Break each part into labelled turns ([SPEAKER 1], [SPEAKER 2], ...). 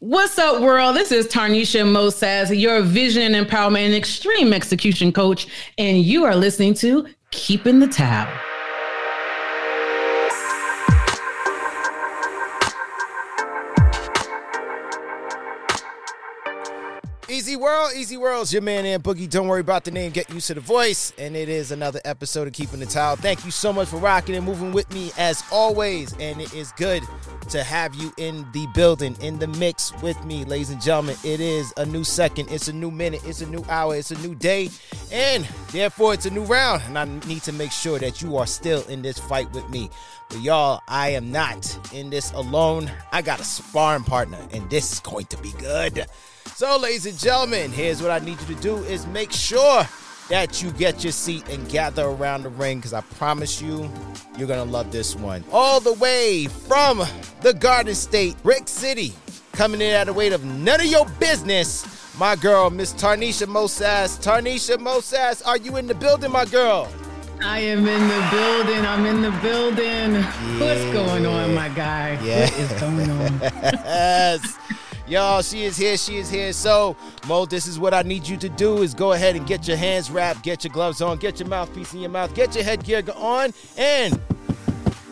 [SPEAKER 1] What's up, world? This is Tarnissha Mo Sass, your vision empowerment and extreme execution coach, and you are listening to Keeping the
[SPEAKER 2] Towel. World, Easy World's your man Ant Boogie. Don't worry about the name, get used to the voice. And it is another episode of Keeping the Towel. Thank you so much for rocking and moving with me as always. And it is good to have you in the building, in the mix with me, ladies and gentlemen. It is a new second, it's a new minute, it's a new hour, it's a new day, and therefore it's a new round. And I need to make sure that you are still in this fight with me. But y'all, I am not in this alone. I got a sparring partner, and this is going to be good. So, ladies and gentlemen, here's what I need you to do is make sure that you get your seat and gather around the ring because I promise you, you're going to love this one. All the way from the Garden State, Brick City, coming in at a weight of none of your business, my girl, Miss Tarnissha Mo Sass. Tarnisha Mosaz, are you in the building, my girl?
[SPEAKER 1] I am in the building. I'm in the building. Yeah. What's going on, my guy? Yeah. What is going on?
[SPEAKER 2] yes. Y'all, she is here. She is here. So, Mo, this is what I need you to do is go ahead and get your hands wrapped, get your gloves on, get your mouthpiece in your mouth, get your headgear on, and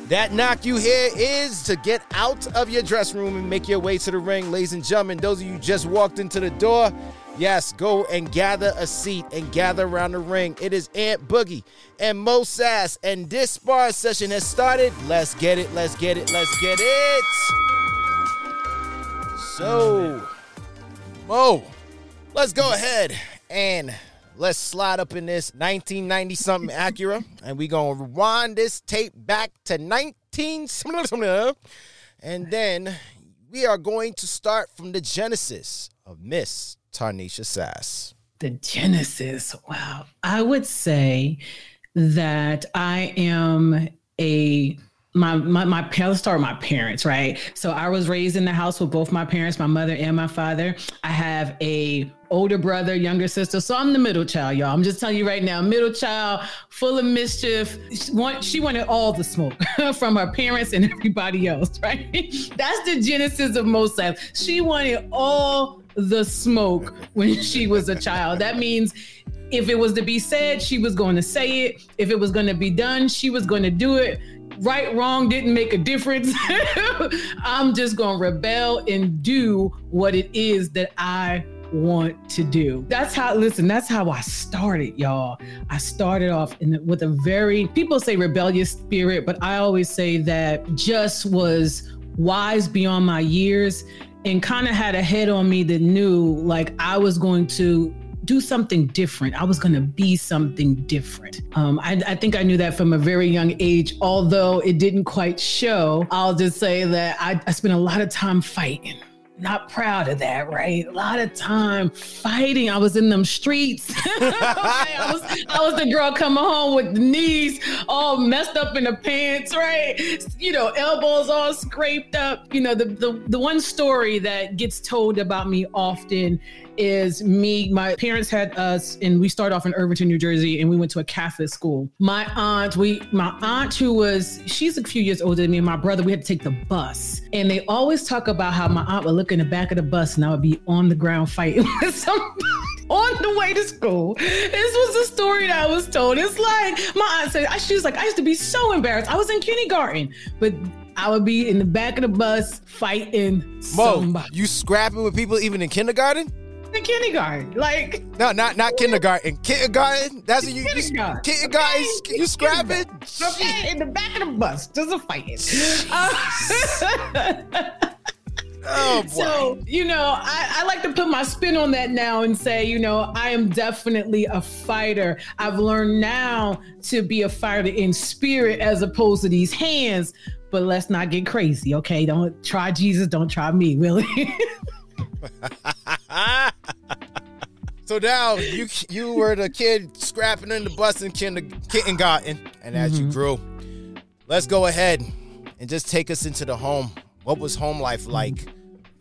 [SPEAKER 2] that knock you hear is to get out of your dressing room and make your way to the ring. Ladies and gentlemen, those of you just walked into the door, yes, go and gather a seat and gather around the ring. It is Ant Boogie and Mo Sass, and this spar session has started. Let's get it, let's get it, let's get it. So, Mo, let's go ahead and let's slide up in this 1990 something Acura, and we gonna rewind this tape back to 19 and then we are going to start from the genesis of Miss Tarnissha Sass.
[SPEAKER 1] The genesis. Wow. I would say that I am a my my my let's start my parents, right? So I was raised in the house with both my parents, my mother and my father. I have a older brother, younger sister. So I'm the middle child, y'all. I'm just telling you right now, middle child, full of mischief. She wanted all the smoke from her parents and everybody else, right? That's the genesis of most life. She wanted all the smoke when she was a child. That means if it was to be said, she was going to say it. If it was going to be done, she was going to do it right, wrong didn't make a difference. I'm just going to rebel and do what it is that I want to do. That's how, listen, that's how I started, y'all. I started off in the, with a very, people say rebellious spirit, but I always say that just was wise beyond my years and kind of had a head on me that knew like I was going to do something different. I was going to be something different. Um, I, I, think I knew that from a very young age, although it didn't quite show. I'll just say that I, I spent a lot of time fighting not proud of that, right? A lot of time fighting. I was in them streets. I, was, I was the girl coming home with the knees all messed up in the pants, right? You know, elbows all scraped up. You know, the, the, the one story that gets told about me often is me. My parents had us, and we started off in Irvington, New Jersey, and we went to a Catholic school. My aunt, we, my aunt who was, she's a few years older than me, and my brother, we had to take the bus, and they always talk about how my aunt would look in the back of the bus, and I would be on the ground fighting with somebody on the way to school. This was the story that I was told. It's like my aunt said, she was like, I used to be so embarrassed. I was in kindergarten, but I would be in the back of the bus fighting Mo, somebody.
[SPEAKER 2] You scrapping with people even in kindergarten?
[SPEAKER 1] In kindergarten. Like
[SPEAKER 2] no, not not kindergarten. Kindergarten. That's what you kindergarten. You, kindergarten. Okay. You scrapping?
[SPEAKER 1] Okay, in the back of the bus, just a fight. Uh, Oh, boy. So, you know, I, I, like to put my spin on that now and say, you know, I am definitely a fighter. I've learned now to be a fighter in spirit as opposed to these hands. But let's not get crazy, okay? Don't try Jesus, don't try me, really.
[SPEAKER 2] so now you you were the kid scrapping in the bus in kinder, kindergarten, and as mm-hmm. you grew, let's go ahead and just take us into the home. What was home life like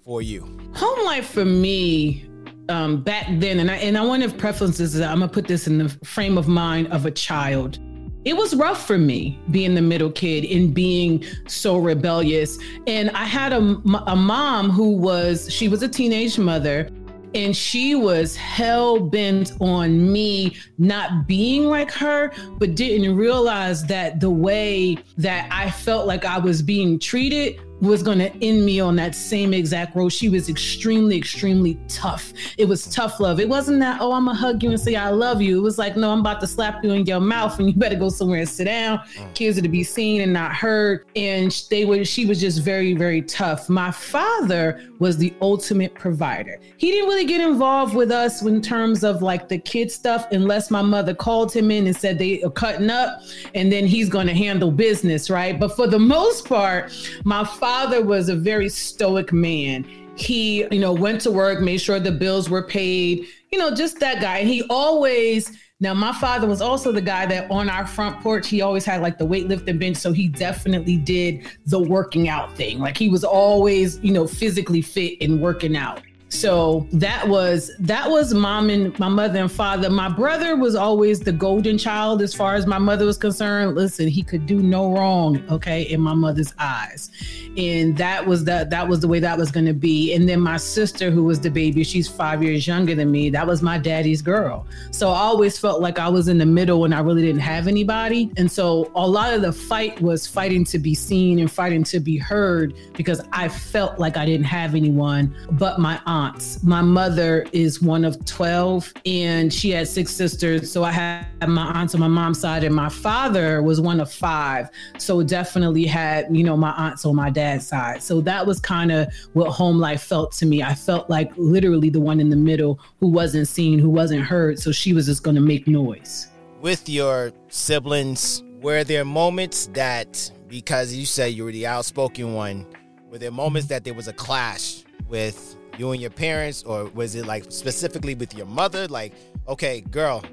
[SPEAKER 2] for you?
[SPEAKER 1] Home life for me um, back then, and I and I want to preferences. I'm gonna put this in the frame of mind of a child. It was rough for me being the middle kid and being so rebellious. And I had a, a mom who was, she was a teenage mother and she was hell bent on me not being like her, but didn't realize that the way that I felt like I was being treated was going to end me on that same exact road. She was extremely, extremely tough. It was tough love. It wasn't that, oh, I'm going to hug you and say, I love you. It was like, no, I'm about to slap you in your mouth and you better go somewhere and sit down. Mm. Kids are to be seen and not heard. And they were, she was just very, very tough. My father was the ultimate provider. He didn't really get involved with us in terms of like the kid stuff unless my mother called him in and said they are cutting up and then he's going to handle business, right? But for the most part, my father father was a very stoic man. He, you know, went to work, made sure the bills were paid, you know, just that guy. And he always, now my father was also the guy that on our front porch, he always had like the weightlifting bench. So he definitely did the working out thing. Like he was always, you know, physically fit and working out. So that was that was mom and my mother and father. My brother was always the golden child as far as my mother was concerned. Listen, he could do no wrong, okay, in my mother's eyes. And that was the that was the way that was going to be. And then my sister who was the baby, she's 5 years younger than me. That was my daddy's girl. So I always felt like I was in the middle and I really didn't have anybody. And so a lot of the fight was fighting to be seen and fighting to be heard because I felt like I didn't have anyone but my aunt aunts. My mother is one of 12 and she had six sisters. So I had my aunts on my mom's side, and my father was one of five. So definitely had, you know, my aunts on my dad's side. So that was kind of what home life felt to me. I felt like literally the one in the middle who wasn't seen, who wasn't heard. So she was just going to make noise.
[SPEAKER 2] With your siblings, were there moments that, because you said you were the outspoken one, were there moments mm-hmm. that there was a clash with you and your parents, or was it like specifically with your mother? Like, okay, girl,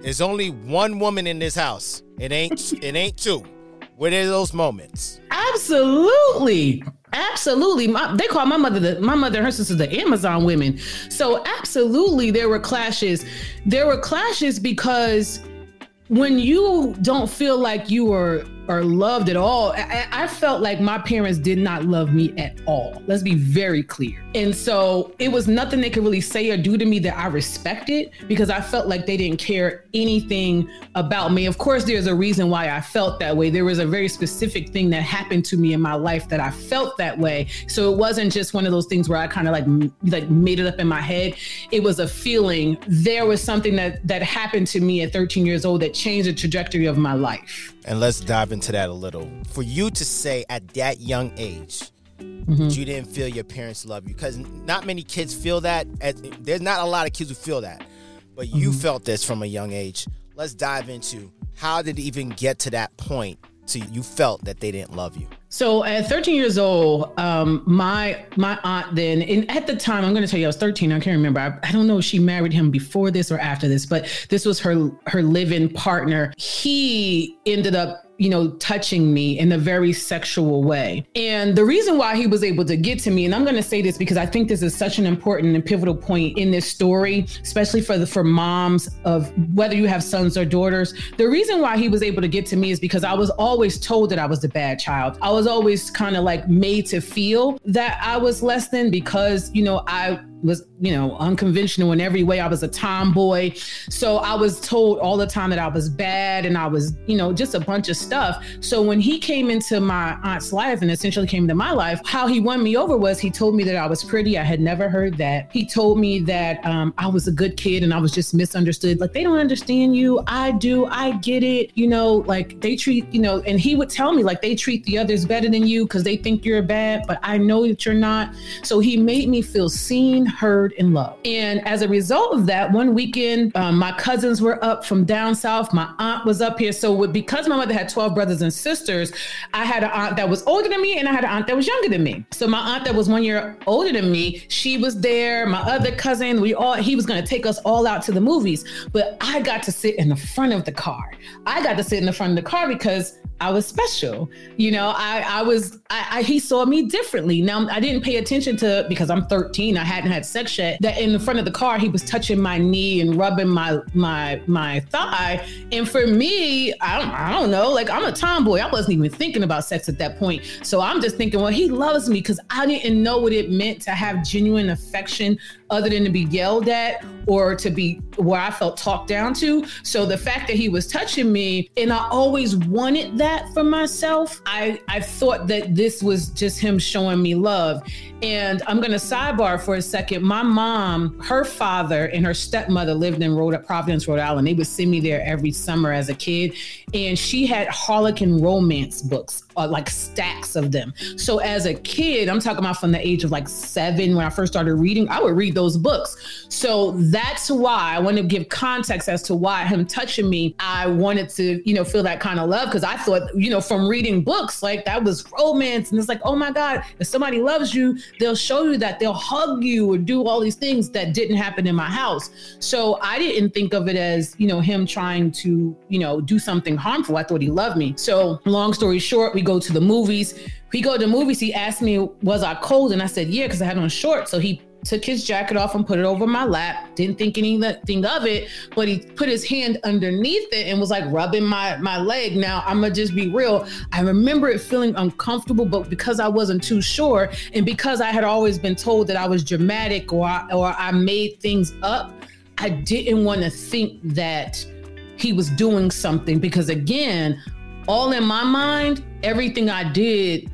[SPEAKER 2] there's only one woman in this house. It ain't it ain't two. What are those moments?
[SPEAKER 1] Absolutely. Absolutely. My, they call my mother the my mother and her sister the Amazon women. So absolutely there were clashes. There were clashes because when you don't feel like you are or loved at all. I, I, felt like my parents did not love me at all. Let's be very clear. And so it was nothing they could really say or do to me that I respected because I felt like they didn't care anything about me. Of course, there's a reason why I felt that way. There was a very specific thing that happened to me in my life that I felt that way. So it wasn't just one of those things where I kind of like like made it up in my head. It was a feeling. There was something that that happened to me at 13 years old that changed the trajectory of my life.
[SPEAKER 2] And let's dive into that a little. For you to say at that young age, mm-hmm. you didn't feel your parents love you, because not many kids feel that. There's not a lot of kids who feel that, but you mm-hmm. felt this from a young age. Let's dive into how did it even get to that point to you felt that they didn't love you.
[SPEAKER 1] So at 13 years old, um, my my aunt then, and at the time, I'm going to tell you, I was 13. I can't remember. I, I, don't know if she married him before this or after this, but this was her her living partner. He ended up you know, touching me in a very sexual way. And the reason why he was able to get to me, and I'm going to say this because I think this is such an important and pivotal point in this story, especially for the for moms of whether you have sons or daughters. The reason why he was able to get to me is because I was always told that I was the bad child. I was always kind of like made to feel that I was less than because, you know, I was, you know, unconventional in every way. I was a tomboy. So I was told all the time that I was bad and I was, you know, just a bunch of stuff. So when he came into my aunt's life and essentially came into my life, how he won me over was he told me that I was pretty. I had never heard that. He told me that um, I was a good kid and I was just misunderstood. Like, they don't understand you. I do. I get it. You know, like they treat, you know, and he would tell me, like, they treat the others better than you because they think you're bad, but I know that you're not. So he made me feel seen, heard, and loved. And as a result of that, one weekend, um, my cousins were up from down south. My aunt was up here. So with, because my mother had 12 brothers and sisters, I had an aunt that was older than me and I had an aunt that was younger than me. So my aunt that was one year older than me, she was there. My other cousin, we all, he was going to take us all out to the movies. But I got to sit in the front of the car. I got to sit in the front of the car because I was special. You know, I, I was, I, I, he saw me differently. Now, I didn't pay attention to, because I'm 13, I hadn't had sex yet, that in the front of the car, he was touching my knee and rubbing my, my, my thigh. And for me, I don't, I don't know, like I'm a tomboy. I wasn't even thinking about sex at that point. So I'm just thinking, well, he loves me because I didn't know what it meant to have genuine affection other than to be yelled at or to be where I felt talked down to. So the fact that he was touching me and I always wanted that for myself, I, I thought that this was just him showing me love. And I'm going to sidebar for a second. My mom, her father, and her stepmother lived in Rhode, Providence, Rhode Island. They would send me there every summer as a kid. And she had Harlequin romance books, uh, like stacks of them. So as a kid, I'm talking about from the age of like seven, when I first started reading, I would read those books. So that's why I want to give context as to why him touching me, I wanted to, you know, feel that kind of love. Cause I thought, you know, from reading books, like that was romance. And it's like, oh my God, if somebody loves you, they'll show you that they'll hug you or do all these things that didn't happen in my house. So I didn't think of it as, you know, him trying to, you know, do something harmful. I thought he loved me. So long story short, we go to the movies. We go to the movies. He asked me, was I cold? And I said, yeah, because I had on shorts. So he took his jacket off and put it over my lap. Didn't think anything of it, but he put his hand underneath it and was like rubbing my my leg. Now I'm gonna just be real. I remember it feeling uncomfortable, but because I wasn't too sure, and because I had always been told that I was dramatic or I, or I made things up, I didn't want to think that he was doing something because again, all in my mind, everything I did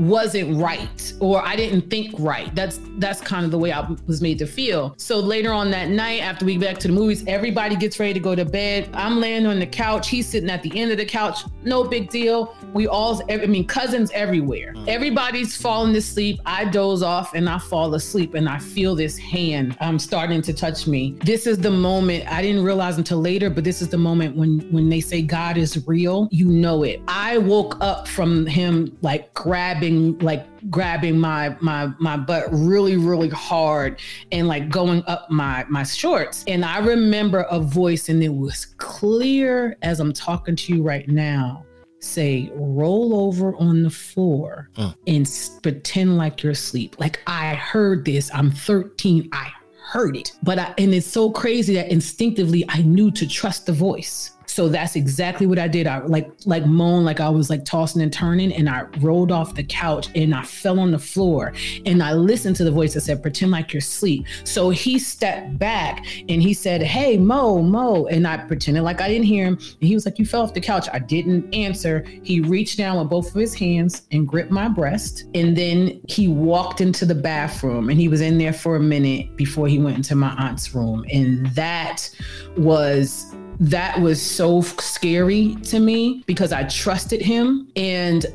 [SPEAKER 1] wasn't right or I didn't think right. That's that's kind of the way I was made to feel. So later on that night, after we get back to the movies, everybody gets ready to go to bed. I'm laying on the couch. He's sitting at the end of the couch. No big deal. We all, I mean, cousins everywhere. Mm. Everybody's falling asleep. I doze off and I fall asleep and I feel this hand um, starting to touch me. This is the moment I didn't realize until later, but this is the moment when when they say God is real, you know it. I woke up from him like grabbing grabbing like grabbing my my my butt really really hard and like going up my my shorts. And i remember a voice and it was clear as i'm talking to you right now say roll over on the floor uh. and pretend like you're asleep. Like i heard this. I'm 13 i heard it. But I, and it's so crazy that instinctively i knew to trust the voice so that's exactly what I did. I like like moan like I was like tossing and turning and I rolled off the couch and I fell on the floor and I listened to the voice that said pretend like you're asleep. So he stepped back and he said, "Hey, Mo, Mo." And I pretended like I didn't hear him. And he was like, "You fell off the couch." I didn't answer. He reached down with both of his hands and gripped my breast and then he walked into the bathroom and he was in there for a minute before he went into my aunt's room and that was that was so scary to me because I trusted him. And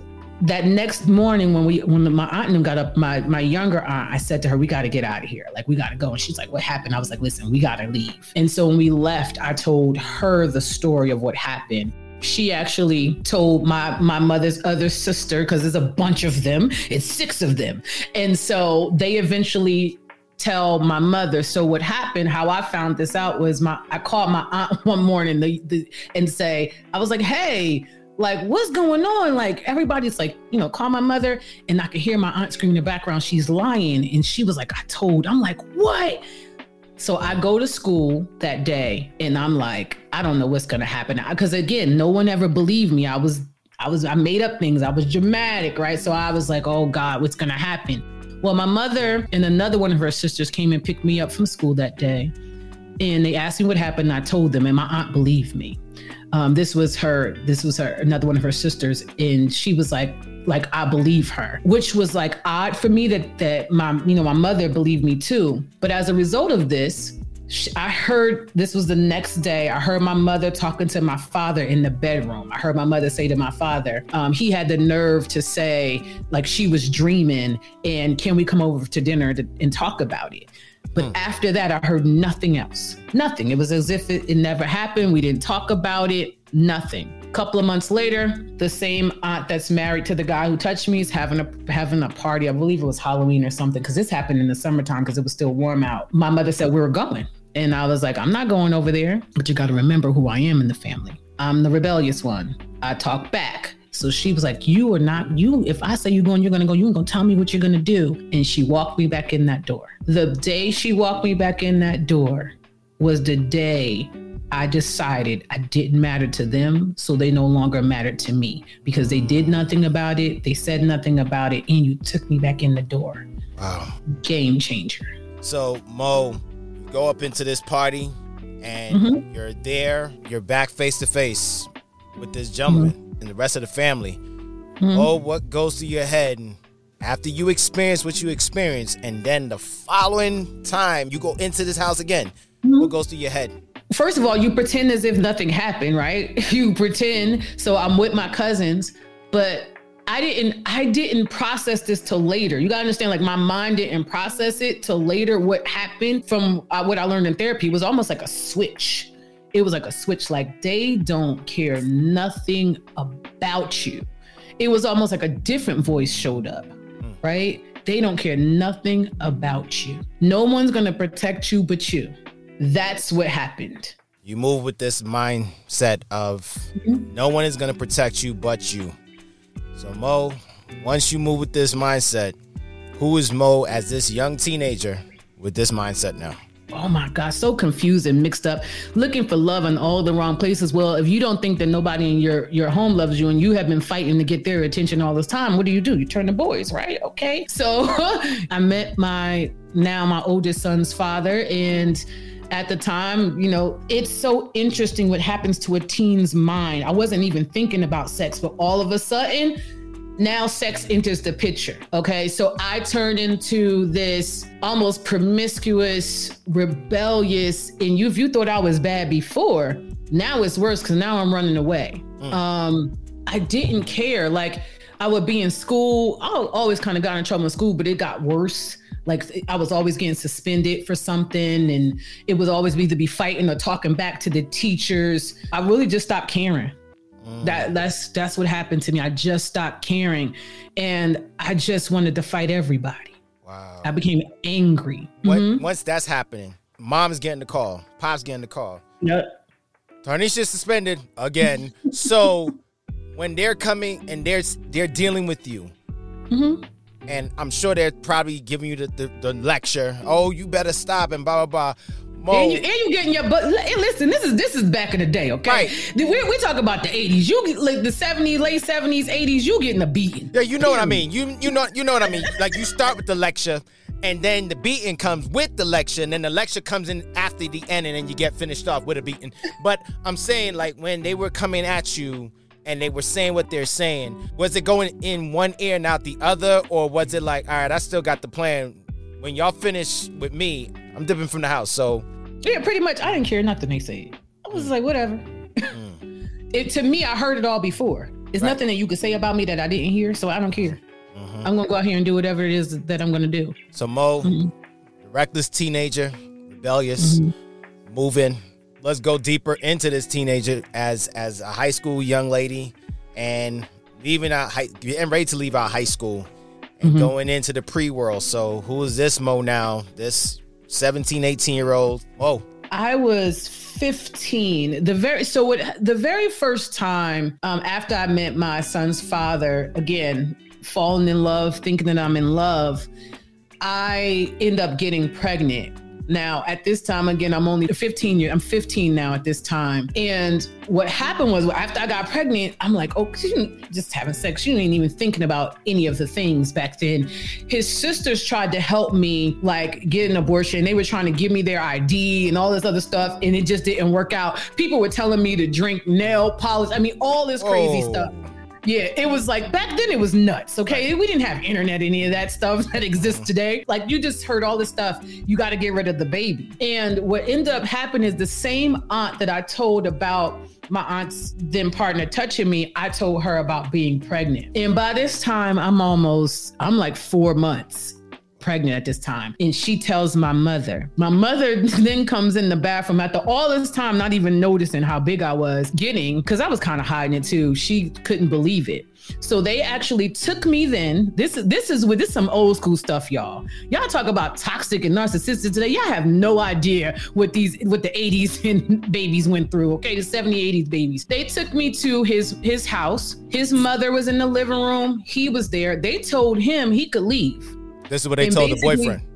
[SPEAKER 1] that next morning when we when my aunt and him got up, my my younger aunt, I said to her, "We got to get out of here. Like we got to go." And she's like, "What happened?" I was like, "Listen, we got to leave." And so when we left, I told her the story of what happened she actually told my my mother's other sister because there's a bunch of them it's six of them and so they eventually tell my mother. So what happened, how I found this out was my I called my aunt one morning the, the, and say, I was like, hey, like what's going on? Like everybody's like, you know, call my mother. And I could hear my aunt screaming in the background, she's lying. And she was like, I told. I'm like, what? So I go to school that day and I'm like, I don't know what's gonna happen. Because again, no one ever believed me. I was I was I made up things. I was dramatic, right? So I was like, oh God, what's gonna happen? Well, my mother and another one of her sisters came and picked me up from school that day. And they asked me what happened. And I told them, and my aunt believed me. Um, this was her, this was her, another one of her sisters. And she was like, like, I believe her, which was like odd for me that, that my, you know, my mother believed me too. But as a result of this, I heard this was the next day. I heard my mother talking to my father in the bedroom. I heard my mother say to my father, um, he had the nerve to say, like, she was dreaming, and can we come over to dinner to, and talk about it? But hmm. after that, I heard nothing else. Nothing. It was as if it, it never happened. We didn't talk about it. Nothing. A couple of months later, the same aunt that's married to the guy who touched me is having a having a party. I believe it was Halloween or something because this happened in the summertime because it was still warm out. My mother said we were going. And I was like, I'm not going over there, but you got to remember who I am in the family. I'm the rebellious one. I talk back. So she was like, You are not, you, if I say you're going, you're going to go, You ain't going to tell me what you're going to do. And she walked me back in that door. The day she walked me back in that door was the day I decided I didn't matter to them, so they no longer mattered to me because they did nothing about it, they said nothing about it, and you took me back in the door.
[SPEAKER 2] Wow.
[SPEAKER 1] Game changer.
[SPEAKER 2] So, Mo, go up into this party and mm-hmm. you're there, you're back face to face with this gentleman mm-hmm. and the rest of the family. Mm-hmm. Oh, what goes through your head after you experience what you experience, and then the following time you go into this house again? What mm-hmm. goes through your head?
[SPEAKER 1] First of all, you pretend as if nothing happened, right? You pretend. So I'm with my cousins, but I didn't I didn't process this till later. You got to understand like my mind didn't process it till later what happened from uh, what I learned in therapy was almost like a switch. It was like a switch like they don't care nothing about you. It was almost like a different voice showed up, mm. right? They don't care nothing about you. No one's going to protect you but you. That's what happened.
[SPEAKER 2] You move with this mindset of mm-hmm. no one is going to protect you but you. So, Mo, once you move with this mindset, who is Mo as this young teenager with this mindset now?
[SPEAKER 1] Oh my God, so confused and mixed up, looking for love in all the wrong places. Well, if you don't think that nobody in your your home loves you and you have been fighting to get their attention all this time, what do you do? You turn to boys, right? Okay. So I met my now my oldest son's father and at the time, you know, it's so interesting what happens to a teen's mind. I wasn't even thinking about sex, but all of a sudden, now sex enters the picture. Okay. So I turned into this almost promiscuous, rebellious, and you, if you thought I was bad before, now it's worse because now I'm running away. Mm. Um, I didn't care. Like I would be in school. I always kind of got in trouble in school, but it got worse like I was always getting suspended for something, and it was always either be fighting or talking back to the teachers. I really just stopped caring. Mm. That that's that's what happened to me. I just stopped caring, and I just wanted to fight everybody. Wow! I became angry.
[SPEAKER 2] mm-hmm. Once that's happening, mom's getting the call, pop's getting the call.
[SPEAKER 1] Yep.
[SPEAKER 2] Tarnissha's suspended again. so when they're coming and they're they're dealing with you. Mm-hmm and I'm sure they're probably giving you the, the, the lecture. Oh, you better stop and blah blah blah.
[SPEAKER 1] Mo. And you, and you getting your but listen, this is this is back in the day, okay?
[SPEAKER 2] Right.
[SPEAKER 1] We we talk about the eighties. You like the seventies, late seventies, eighties. You getting a beating.
[SPEAKER 2] Yeah, you know Period. what I mean. You you know you know what I mean. like you start with the lecture, and then the beating comes with the lecture, and then the lecture comes in after the end, and then you get finished off with a beating. But I'm saying like when they were coming at you and they were saying what they're saying, was it going in one ear and out the other, or was it like, all right, I still got the plan. When y'all finish with me, I'm dipping from the house. So
[SPEAKER 1] yeah, pretty much. I didn't care nothing they said. I was like, whatever. Mm. it to me, I heard it all before. It's right. nothing that you could say about me that I didn't hear, so I don't care. Mm-hmm. I'm gonna go out here and do whatever it is that I'm gonna do.
[SPEAKER 2] So Mo, mm-hmm. reckless teenager, rebellious, mm-hmm. moving let's go deeper into this teenager as as a high school young lady and leaving out high getting ready to leave out high school and mm-hmm. going into the pre-world. So who is this Mo now? This 17, 18 year old. Oh.
[SPEAKER 1] I was 15. The very so what the very first time um, after I met my son's father, again, falling in love, thinking that I'm in love, I end up getting pregnant now, at this time, again, I'm only 15 years, I'm 15 now at this time. And what happened was after I got pregnant, I'm like, oh, just having sex. She ain't even thinking about any of the things back then. His sisters tried to help me like get an abortion. They were trying to give me their ID and all this other stuff, and it just didn't work out. People were telling me to drink nail polish. I mean, all this crazy oh. stuff. Yeah, it was like back then it was nuts. Okay. We didn't have internet, any of that stuff that exists mm-hmm. today. Like you just heard all this stuff. You got to get rid of the baby. And what ended up happening is the same aunt that I told about my aunt's then partner touching me, I told her about being pregnant. And by this time, I'm almost, I'm like four months pregnant at this time. And she tells my mother. My mother then comes in the bathroom after all this time, not even noticing how big I was getting, because I was kind of hiding it too. She couldn't believe it. So they actually took me then. This is this is with this is some old school stuff, y'all. Y'all talk about toxic and narcissistic today. Y'all have no idea what these what the 80s and babies went through. Okay, the 70s, 80s babies. They took me to his his house. His mother was in the living room. He was there. They told him he could leave.
[SPEAKER 2] This is what they and told the boyfriend.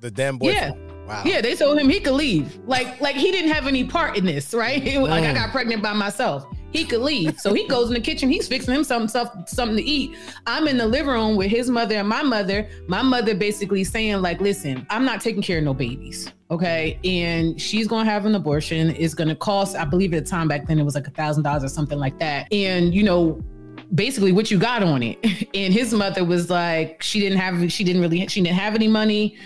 [SPEAKER 2] The damn boyfriend.
[SPEAKER 1] Yeah. Wow. Yeah, they told him he could leave. Like, like he didn't have any part in this, right? Like I got mm. pregnant by myself he could leave. So he goes in the kitchen, he's fixing him some stuff, something to eat. I'm in the living room with his mother and my mother. My mother basically saying, like, listen, I'm not taking care of no babies. Okay. And she's gonna have an abortion. It's gonna cost, I believe at the time back then it was like a thousand dollars or something like that. And you know, basically what you got on it. And his mother was like, she didn't have she didn't really she didn't have any money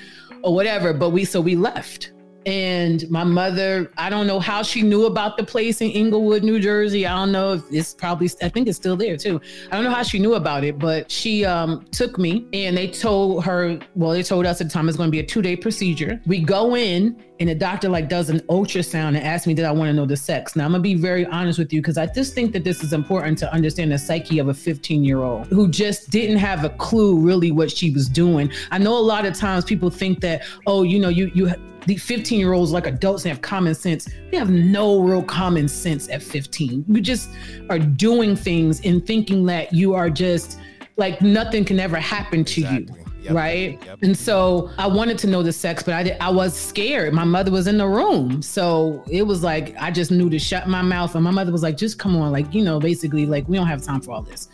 [SPEAKER 1] or whatever. But we so we left. And my mother, I don't know how she knew about the place in Englewood, New Jersey. I don't know if it's probably, I think it's still there too. I don't know how she knew about it, but she um, took me and they told her, well, they told us at the time it's going to be a two day procedure. We go in and the doctor like does an ultrasound and asks me, did I want to know the sex? Now I'm to be very honest with you because I just think that this is important to understand the psyche of a 15 year old who just didn't have a clue really what she was doing. I know a lot of times people think that, oh, you know, you, you, the 15 year olds like adults and have common sense. We have no real common sense at 15. You just are doing things and thinking that you are just like nothing can ever happen to exactly. you. Yep. right? Yep. And so I wanted to know the sex, but I did, I was scared. My mother was in the room, so it was like I just knew to shut my mouth. And my mother was like, "Just come on, like you know, basically, like we don't have time for all this."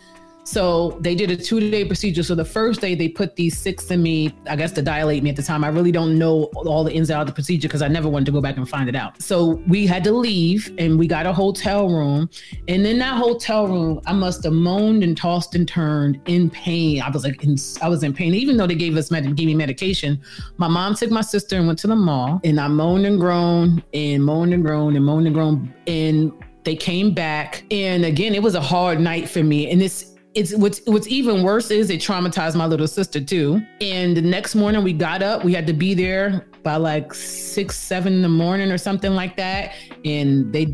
[SPEAKER 1] So they did a two day procedure. So the first day they put these six in me, I guess to dilate me at the time. I really don't know all the ins and outs of the procedure because I never wanted to go back and find it out. So we had to leave and we got a hotel room. And in that hotel room, I must have moaned and tossed and turned in pain. I was like, in, I was in pain. Even though they gave us med- gave me medication, my mom took my sister and went to the mall and I moaned and groaned and moaned and groaned and moaned and groaned. And they came back and again it was a hard night for me and this it's what's what's even worse is it traumatized my little sister too. And the next morning we got up, we had to be there by like six, seven in the morning or something like that. And they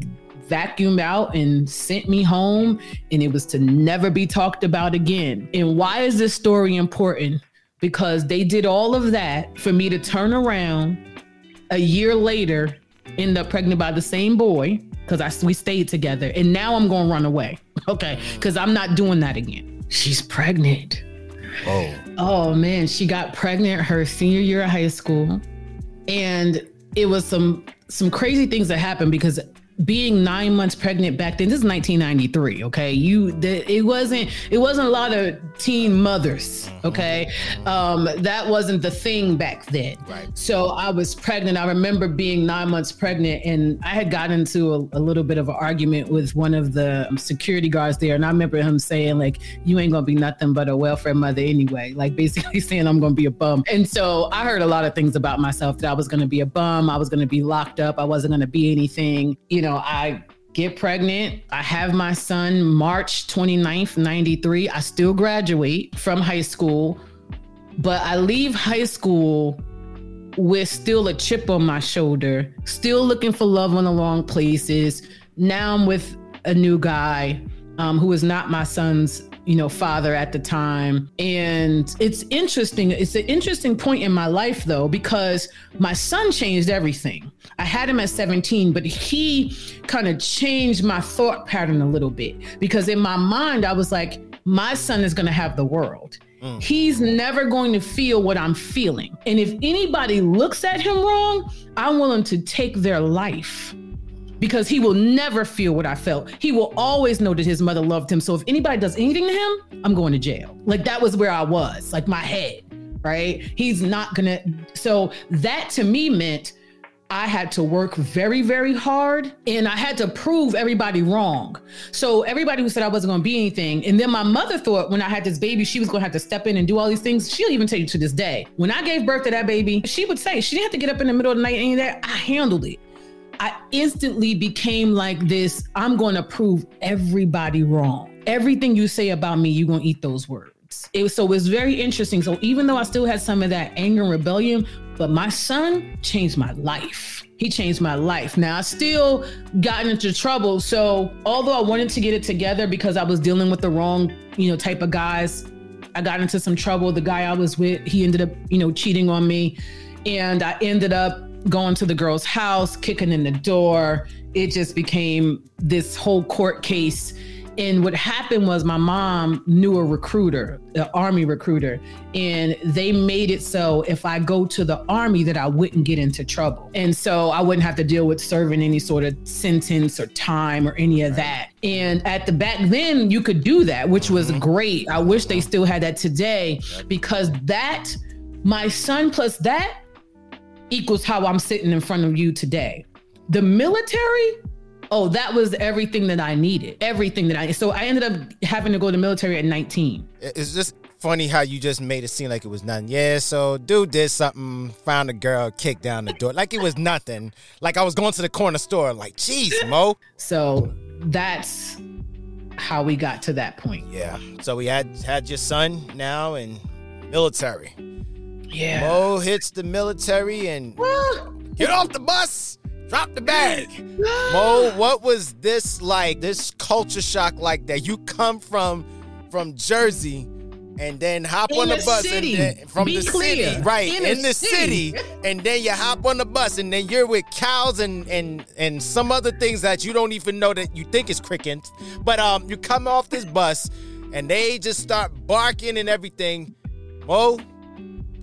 [SPEAKER 1] vacuumed out and sent me home, and it was to never be talked about again. And why is this story important? Because they did all of that for me to turn around a year later, end up pregnant by the same boy because I we stayed together, and now I'm gonna run away. Okay, mm. because I'm not doing that again. She's pregnant. Oh. Oh man, she got pregnant her senior year of high school, and it was some some crazy things that happened because being nine months pregnant back then this is 1993 okay? You the, it wasn't it wasn't a lot of teen mothers mm-hmm. okay? Um that wasn't the thing back then. Right. So i was pregnant. I remember being nine months pregnant and i had gotten into a, a little bit of an argument with one of the security guards there and i remember him saying like you ain't gonna be nothing but a welfare mother anyway. Like basically saying i'm gonna be a bum. And so i heard a lot of things about myself that i was gonna be a bum i was gonna be locked up i wasn't gonna be anything you know, I get pregnant. I have my son March 29th, 93. I still graduate from high school, but I leave high school with still a chip on my shoulder, still looking for love on the wrong places. Now I'm with a new guy um, who is not my son's you know, father at the time. And it's interesting. It's an interesting point in my life, though, because my son changed everything. I had him at 17, but he kind of changed my thought pattern a little bit because in my mind, I was like, my son is going to have the world. Mm. He's never going to feel what I'm feeling. And if anybody looks at him wrong, I'm willing to take their life because he will never feel what I felt. He will always know that his mother loved him. So if anybody does anything to him, I'm going to jail. Like that was where I was, like my head, right? He's not gonna. So that to me meant I had to work very, very hard and I had to prove everybody wrong. So everybody who said I wasn't gonna be anything, and then my mother thought when I had this baby, she was gonna have to step in and do all these things. She'll even tell you to this day. When I gave birth to that baby, she would say she didn't have to get up in the middle of the night and any of that. I handled it. I instantly became like this I'm going to prove everybody wrong. Everything you say about me, you're going to eat those words. It was, so it was very interesting. So even though I still had some of that anger and rebellion, but my son changed my life. He changed my life. Now I still got into trouble. So although I wanted to get it together because I was dealing with the wrong, you know, type of guys, I got into some trouble. The guy I was with, he ended up, you know, cheating on me. And I ended up going to the girl's house, kicking in the door. It just became this whole court case and what happened was my mom knew a recruiter, an army recruiter, and they made it so if I go to the army that I wouldn't get into trouble. And so I wouldn't have to deal with serving any sort of sentence or time or any of that. And at the back then you could do that, which was mm-hmm. great. I wish they still had that today because that my son plus that equals how I'm sitting in front of you today. The military oh, that was everything that I needed. Everything that I so I ended up having to go to the military at 19.
[SPEAKER 2] It's just funny how you just made it seem like it was nothing. Yeah, so dude did something, found a girl, kicked down the door. Like it was nothing. Like I was going to the corner store, like, geez, Mo.
[SPEAKER 1] So that's how we got to that point.
[SPEAKER 2] Yeah. So we had had your son now in military.
[SPEAKER 1] Yeah.
[SPEAKER 2] Mo hits the military and get off the bus. Drop the bag. Mo, what was this like? This culture shock like that? You come from from Jersey and then hop
[SPEAKER 1] in
[SPEAKER 2] on the,
[SPEAKER 1] the
[SPEAKER 2] bus
[SPEAKER 1] city.
[SPEAKER 2] and then from
[SPEAKER 1] Be
[SPEAKER 2] the
[SPEAKER 1] clear.
[SPEAKER 2] city, right?
[SPEAKER 1] In
[SPEAKER 2] In,
[SPEAKER 1] the
[SPEAKER 2] the
[SPEAKER 1] city.
[SPEAKER 2] city. and then you hop on the bus and then you're with cows and and and some other things that you don't even know that you think is crickets. But um, you come off this bus and they just start barking and everything. Mo,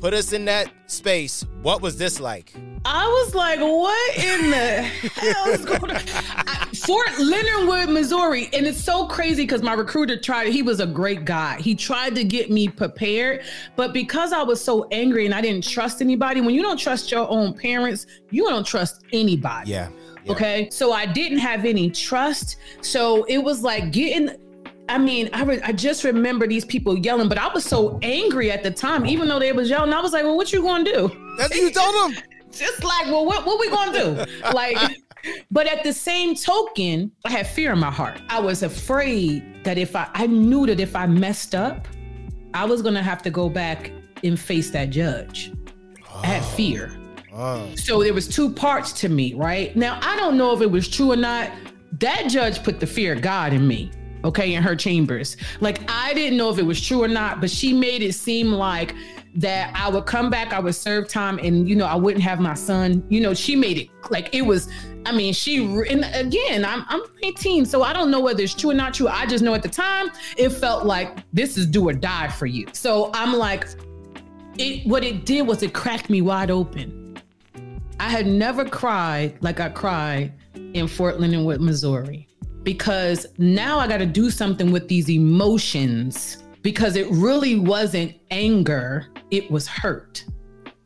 [SPEAKER 2] put us in that space. What was this like?
[SPEAKER 1] I was like, what in the hell is going on? I, Fort Leonard Wood, Missouri. And it's so crazy because my recruiter tried, he was a great guy. He tried to get me prepared. But because I was so angry and I didn't trust anybody, when you don't trust your own parents, you don't trust anybody.
[SPEAKER 2] Yeah. yeah.
[SPEAKER 1] Okay. So I didn't have any trust. So it was like getting. I mean, I, re- I just remember these people yelling, but I was so angry at the time, even though they was yelling. I was like, "Well, what you gonna do?"
[SPEAKER 2] That's what you told them
[SPEAKER 1] just like, well, what what we gonna do? Like, but at the same token, I had fear in my heart. I was afraid that if I I knew that if I messed up, I was gonna have to go back and face that judge. Oh. I had oh, fear. Oh. So there was two parts to me, right? Now I don't know if it was true or not. That judge put the fear of God in me okay, in her chambers. Like I didn't know if it was true or not, but she made it seem like that I would come back, I would serve time, and you know, I wouldn't have my son. You know, she made it like it was. I mean, she and again, I'm I'm 18, so I don't know whether it's true or not true. I just know at the time it felt like this is do or die for you. So I'm like, it. What it did was it cracked me wide open. I had never cried like I cried in Fort Leonard Missouri, because now I got to do something with these emotions because it really wasn't anger, it was hurt.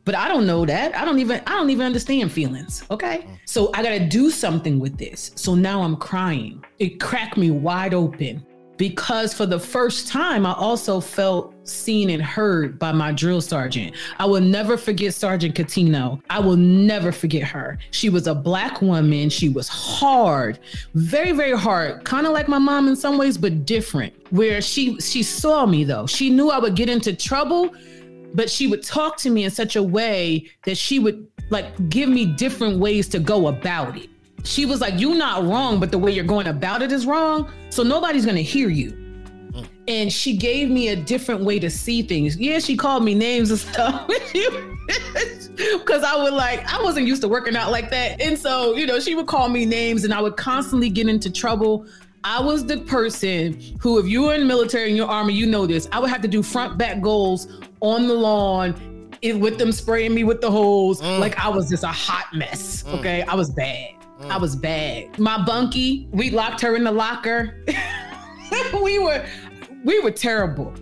[SPEAKER 1] But I don't know that. I don't even I don't even understand feelings, okay? Mm. So I got to do something with this. So now I'm crying. It cracked me wide open because for the first time, I also felt seen and heard by my drill sergeant. I will never forget Sergeant Catino. I will never forget her. She was a black woman. She was hard, very, very hard, kind of like my mom in some ways, but different. Where she she saw me though. She knew I would get into trouble, but she would talk to me in such a way that she would like give me different ways to go about it she was like, You're not wrong, but the way you're going about it is wrong. So nobody's going to hear you. Mm. And she gave me a different way to see things. Yeah, she called me names and stuff. Because I would like, I wasn't used to working out like that. And so, you know, she would call me names and I would constantly get into trouble. I was the person who, if you were in the military in your army, you know this, I would have to do front back goals on the lawn it, with them spraying me with the hose. Mm. Like I was just a hot mess. Mm. Okay. I was bad. I was bad. My bunkie, we locked her in the locker. we were we were terrible.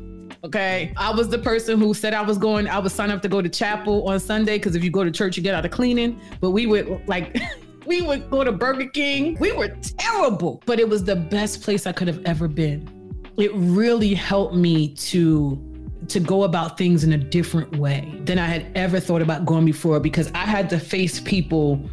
[SPEAKER 1] Okay. I was the person who said I was going, I was sign up to go to chapel on Sunday because if you go to church, you get out of cleaning. But we would like we would go to Burger King. We were terrible, but it was the best place I could have ever been. It really helped me to to go about things in a different way than I had ever thought about going before because I had to face people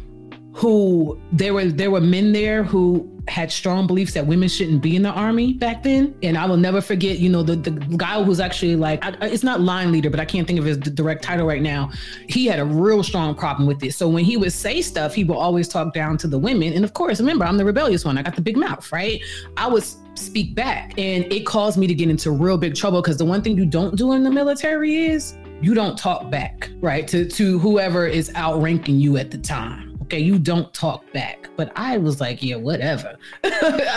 [SPEAKER 1] who there were there were men there who had strong beliefs that women shouldn't be in the army back then. And i will never forget you know the, the guy who's actually like I, it's not line leader but i can't think of his direct title right now. He had a real strong problem with it. so when he would say stuff he would always talk down to the women. And of course remember i'm the rebellious one. I got the big mouth right? I would speak back. And it caused me to get into real big trouble because the one thing you don't do in the military is you don't talk back right to to whoever is outranking you at the time you don't talk back. But I was like, yeah, whatever.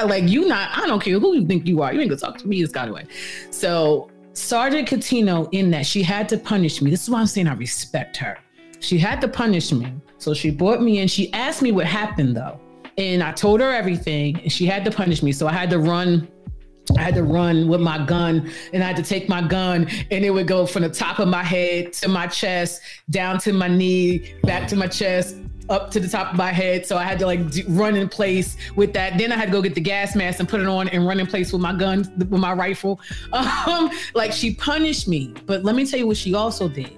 [SPEAKER 1] like you not, I don't care who you think you are. You ain't gonna talk to me this kind of way. So Sergeant Catino in that, she had to punish me. This is why I'm saying I respect her. She had to punish me. So she brought me in. She asked me what happened though. And I told her everything. And she had to punish me. So I had to run I had to run with my gun and I had to take my gun and it would go from the top of my head to my chest, down to my knee, back to my chest, up to the top of my head. So I had to like do, run in place with that. Then I had to go get the gas mask and put it on and run in place with my gun, with my rifle. Um, like she punished me. But let me tell you what she also did.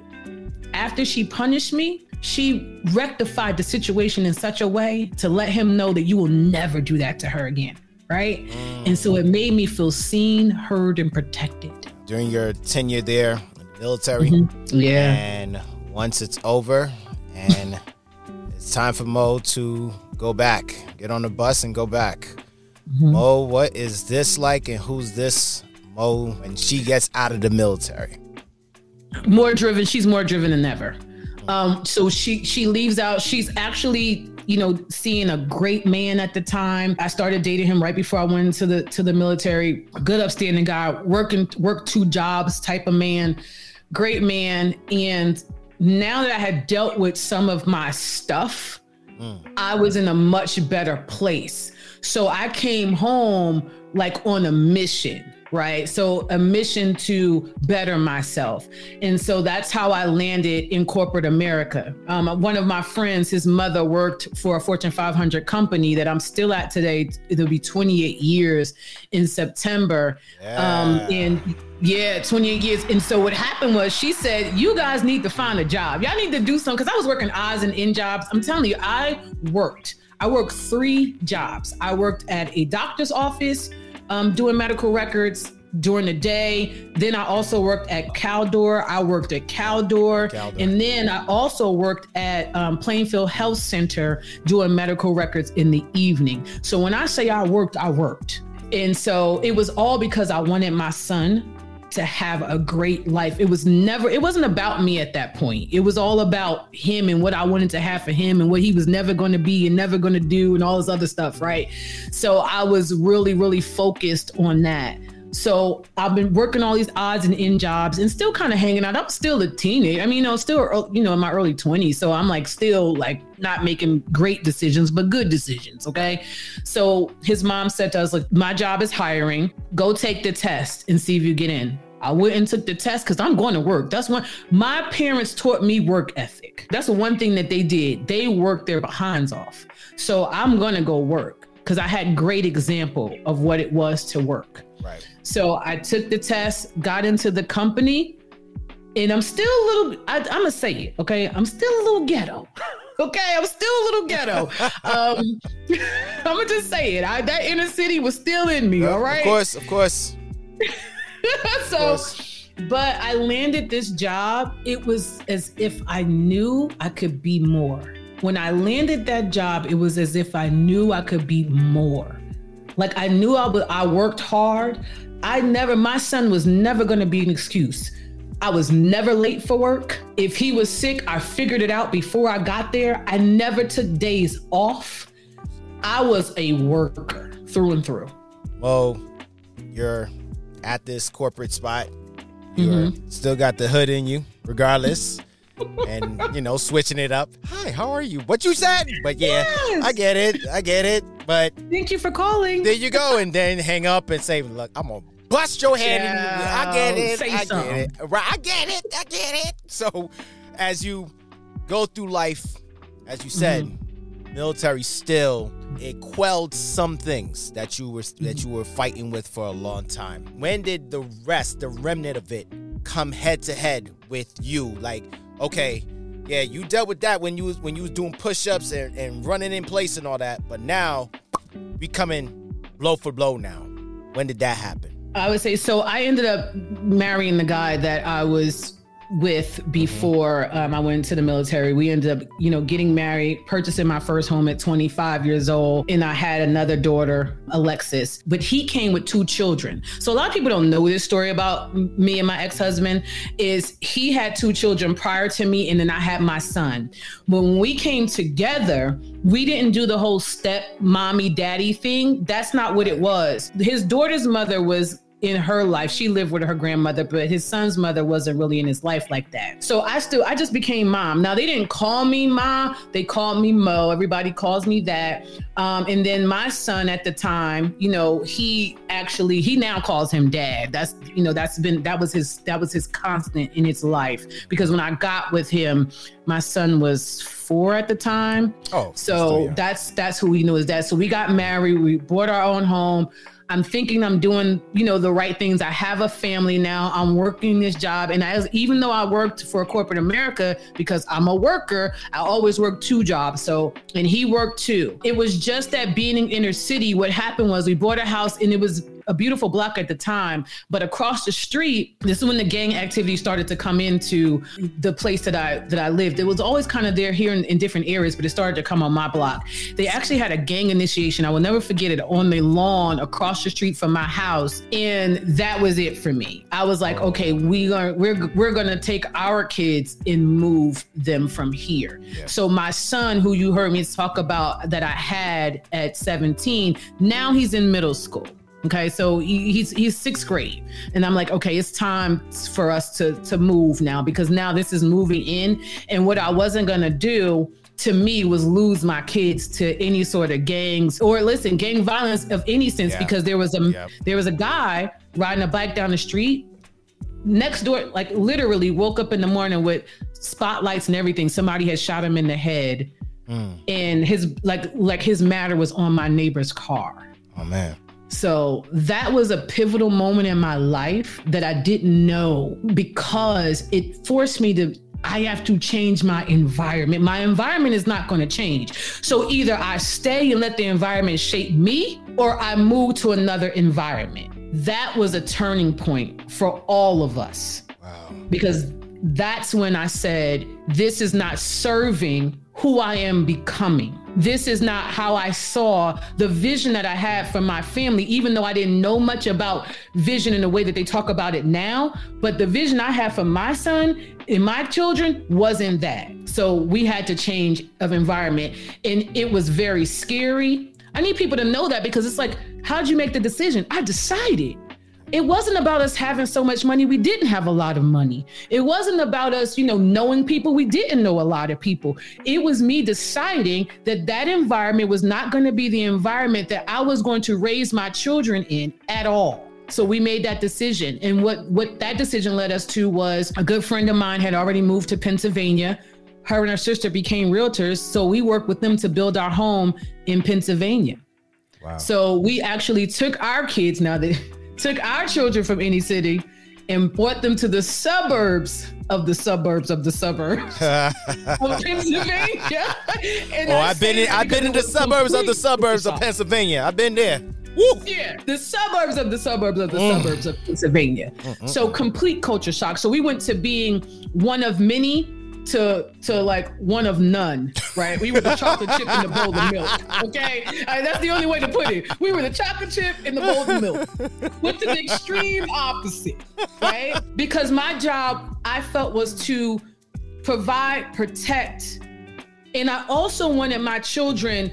[SPEAKER 1] After she punished me, she rectified the situation in such a way to let him know that you will never do that to her again. Right. Mm. And so it made me feel seen, heard, and protected.
[SPEAKER 2] During your tenure there in the military.
[SPEAKER 1] Mm-hmm. Yeah.
[SPEAKER 2] And once it's over and it's time for Mo to go back, get on the bus and go back. Mm-hmm. Mo, what is this like, and who's this Mo when she gets out of the military?
[SPEAKER 1] More driven. She's more driven than ever. Um, so she she leaves out. She's actually you know seeing a great man at the time. I started dating him right before I went into the to the military. Good, upstanding guy, working work two jobs type of man, great man, and now that I had dealt with some of my stuff, mm. I was in a much better place. So I came home like on a mission right? So a mission to better myself. And so that's how I landed in corporate America. Um, one of my friends, his mother worked for a Fortune 500 company that I'm still at today. It'll be 28 years in September. Yeah. Um, and yeah, 28 years. And so what happened was she said, You guys need to find a job. Y'all need to do something. Cause I was working odds and end jobs. I'm telling you, I worked. I worked three jobs. I worked at a doctor's office um, doing medical records during the day. Then I also worked at Caldor. I worked at Caldor. Caldor. And then I also worked at um, Plainfield Health Center doing medical records in the evening. So when I say I worked, I worked. And so it was all because I wanted my son to have a great life. It was never, it wasn't about me at that point. It was all about him and what I wanted to have for him and what he was never going to be and never going to do and all this other stuff. Right. So I was really, really focused on that. So I've been working all these odds and end jobs and still kind of hanging out. I'm still a teenager. I mean, know, still, er, you know, in my early 20s. So I'm like still like not making great decisions, but good decisions. Okay. So his mom said to us, like, my job is hiring. Go take the test and see if you get in. I went and took the test because I'm going to work. That's one. My parents taught me work ethic. That's the one thing that they did. They worked their behinds off. So I'm going to go work because I had great example of what it was to work. So I took the test, got into the company, and I'm still a little. I, am gonna say it, okay? I'm still a little ghetto. okay, I'm still a little ghetto. um, I'm gonna just say it. I, that inner city was still in me. all right.
[SPEAKER 2] Of course, of course.
[SPEAKER 1] so. Of course. But I landed this job. It was as if I knew I could be more. When I landed that job, it was as if I knew I could be more. Like I knew I, was, I worked hard. I never, my son was never going to be an excuse. I was never late for work. If he was sick, I figured it out before I got there. I never took days off. I was a worker through and through.
[SPEAKER 2] Well, you're at this corporate spot. You mm-hmm. still got the hood in you, regardless. And you know, switching it up. Hi, how are you? What you said? But yeah, yes. I get it. I get it. But
[SPEAKER 1] thank you for calling.
[SPEAKER 2] There you go, and then hang up and say, "Look, I'm gonna bust your head." Yeah, I get it. I something. get it. Right? I get it. I get it. So, as you go through life, as you said, mm-hmm. military still it quelled some things that you were that you were fighting with for a long time. When did the rest, the remnant of it, come head to head with you? Like, okay, Yeah, you dealt with that when you was when you was doing push-ups and, and running in place and all that. But now we coming blow for blow now. When did that happen?
[SPEAKER 1] I would say so. I ended up marrying the guy that I was with before um, I went into the military. We ended up, you know, getting married, purchasing my first home at 25 years old, and I had another daughter, Alexis. But he came with two children. So a lot of people don't know this story about me and my ex-husband. Is he had two children prior to me, and then I had my son. When we came together, we didn't do the whole step mommy daddy thing. That's not what it was. His daughter's mother was in her life. She lived with her grandmother, but his son's mother wasn't really in his life like that. So I still, I just became mom. Now they didn't call me ma, they called me Mo. Everybody calls me that. Um, and then my son at the time, you know, he actually, he now calls him dad. That's, you know, that's been, that was his, that was his constant in his life. Because when I got with him, my son was four at the time.
[SPEAKER 2] Oh,
[SPEAKER 1] so that's, that's who we knew as dad. So we got married, we bought our own home. I'm thinking I'm doing, you know, the right things. I have a family now. I'm working this job. And as even though I worked for corporate America, because I'm a worker, I always worked two jobs. So, and he worked two. It was just that being in inner city, what happened was we bought a house and it was a beautiful block at the time, but across the street, this is when the gang activity started to come into the place that I that I lived. It was always kind of there here in, in different areas, but it started to come on my block. They actually had a gang initiation. I will never forget it on the lawn across the street from my house, and that was it for me. I was like, okay, we are we're we're gonna take our kids and move them from here. Yeah. So my son, who you heard me talk about that I had at 17, now he's in middle school. Okay, so he's he's sixth grade, and I'm like, okay, it's time for us to to move now because now this is moving in, and what I wasn't gonna do to me was lose my kids to any sort of gangs or listen gang violence of any sense yeah. because there was a yep. there was a guy riding a bike down the street next door like literally woke up in the morning with spotlights and everything somebody had shot him in the head mm. and his like like his matter was on my neighbor's car
[SPEAKER 2] oh man
[SPEAKER 1] so that was a pivotal moment in my life that I didn't know because it forced me to I have to change my environment. My environment is not going to change. So either I stay and let the environment shape me or I move to another environment. That was a turning point for all of us. Wow. Because that's when I said, this is not serving who I am becoming. This is not how I saw the vision that I had for my family, even though I didn't know much about vision in the way that they talk about it now. But the vision I had for my son and my children wasn't that. So we had to change of environment. And it was very scary. I need people to know that because it's like, how'd you make the decision? I decided it wasn't about us having so much money. We didn't have a lot of money. It wasn't about us, you know, knowing people. We didn't know a lot of people. It was me deciding that that environment was not going to be the environment that I was going to raise my children in at all. So we made that decision. And what what that decision led us to was a good friend of mine had already moved to Pennsylvania. Her and her sister became realtors, so we worked with them to build our home in Pennsylvania. Wow. So we actually took our kids now that took our children from any city and brought them to the suburbs of the suburbs of the suburbs of Pennsylvania.
[SPEAKER 2] And oh, I've been in, I've been in the suburbs of the suburbs of Pennsylvania. I've been there.
[SPEAKER 1] Woo. Yeah, the suburbs of the suburbs of the mm. suburbs of Pennsylvania. Mm-mm. So mm. complete culture shock. So we went to being one of many to to like one of none, right? We were the chocolate chip in the bowl of milk. Okay, that's the only way to put it. We were the chocolate chip in the bowl of milk. with the extreme opposite, right? Because my job, I felt, was to provide, protect, and I also wanted my children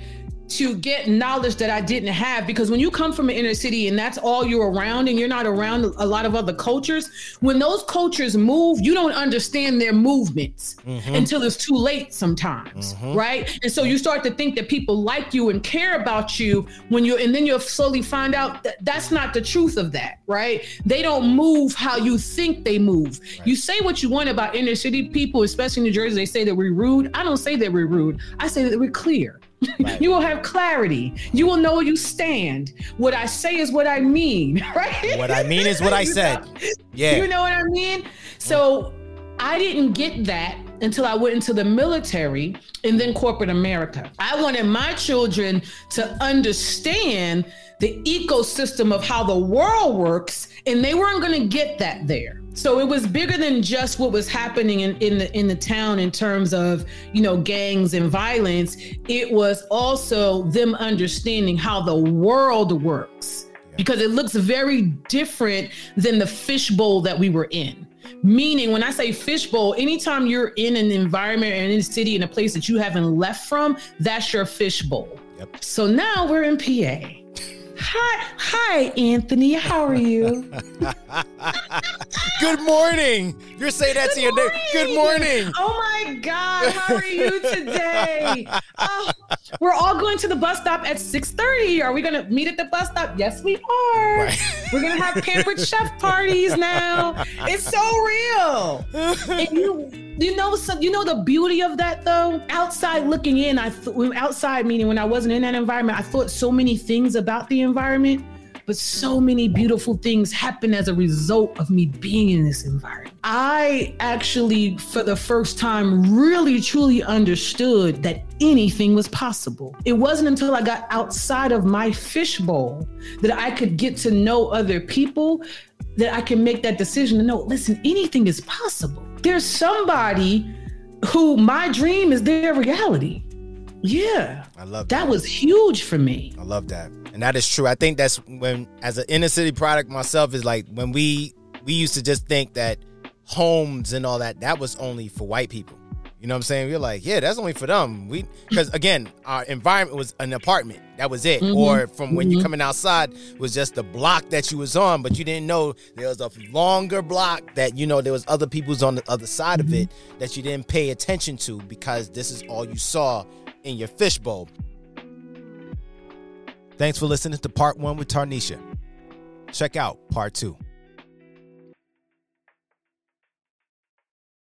[SPEAKER 1] to get knowledge that I didn't have because when you come from an inner city and that's all you're around and you're not around a lot of other cultures, when those cultures move, you don't understand their movements mm-hmm. until it's too late sometimes, mm-hmm. right? And so you start to think that people like you and care about you when you're, and then you'll slowly find out that that's not the truth of that, right? They don't move how you think they move. Right. You say what you want about inner city people, especially in New Jersey, they say that we're rude. I don't say that we're rude. I say that we're clear. Right. you will have clarity. You will know where you stand. What I say is what I mean, right?
[SPEAKER 2] What I mean is what I said. Yeah.
[SPEAKER 1] You know what I mean? So I didn't get that until I went into the military and then corporate America. I wanted my children to understand the ecosystem of how the world works, and they weren't going to get that there. So it was bigger than just what was happening in, in the in the town in terms of you know gangs and violence. It was also them understanding how the world works because it looks very different than the fishbowl that we were in. Meaning, when I say fishbowl, anytime you're in an environment and in a city in a place that you haven't left from, that's your fishbowl. Yep. So now we're in PA. Hi, hi, Anthony. How are you?
[SPEAKER 2] Good morning. You're saying that Good to your name. Good morning.
[SPEAKER 1] Oh my God, how are you today? oh, we're all going to the bus stop at 6:30. Are we going to meet at the bus stop? Yes, we are. Right. We're going to have pampered chef parties now. It's so real. And you, you know, you know the beauty of that though. Outside looking in, I th- outside meaning when I wasn't in that environment, I thought so many things about the environment but so many beautiful things happen as a result of me being in this environment. I actually, for the first time, really truly understood that anything was possible. It wasn't until I got outside of my fishbowl that I could get to know other people, that I can make that decision to know, listen, anything is possible. There's somebody who my dream is their reality. Yeah.
[SPEAKER 2] I love
[SPEAKER 1] that. That was huge for me.
[SPEAKER 2] I love that and that is true. I think that's when, as an inner city product myself, is like when we we used to just think that homes and all that that was only for white people. You know what I'm saying? We're like, yeah, that's only for them. We because again, our environment was an apartment. That was it. Mm-hmm. Or from when mm-hmm. you're coming outside was just the block that you was on, but you didn't know there was a longer block that you know there was other people's on the other side mm-hmm. of it that you didn't pay attention to because this is all you saw in your fishbowl. Thanks for listening to part one with Tarnissha. Check out part two.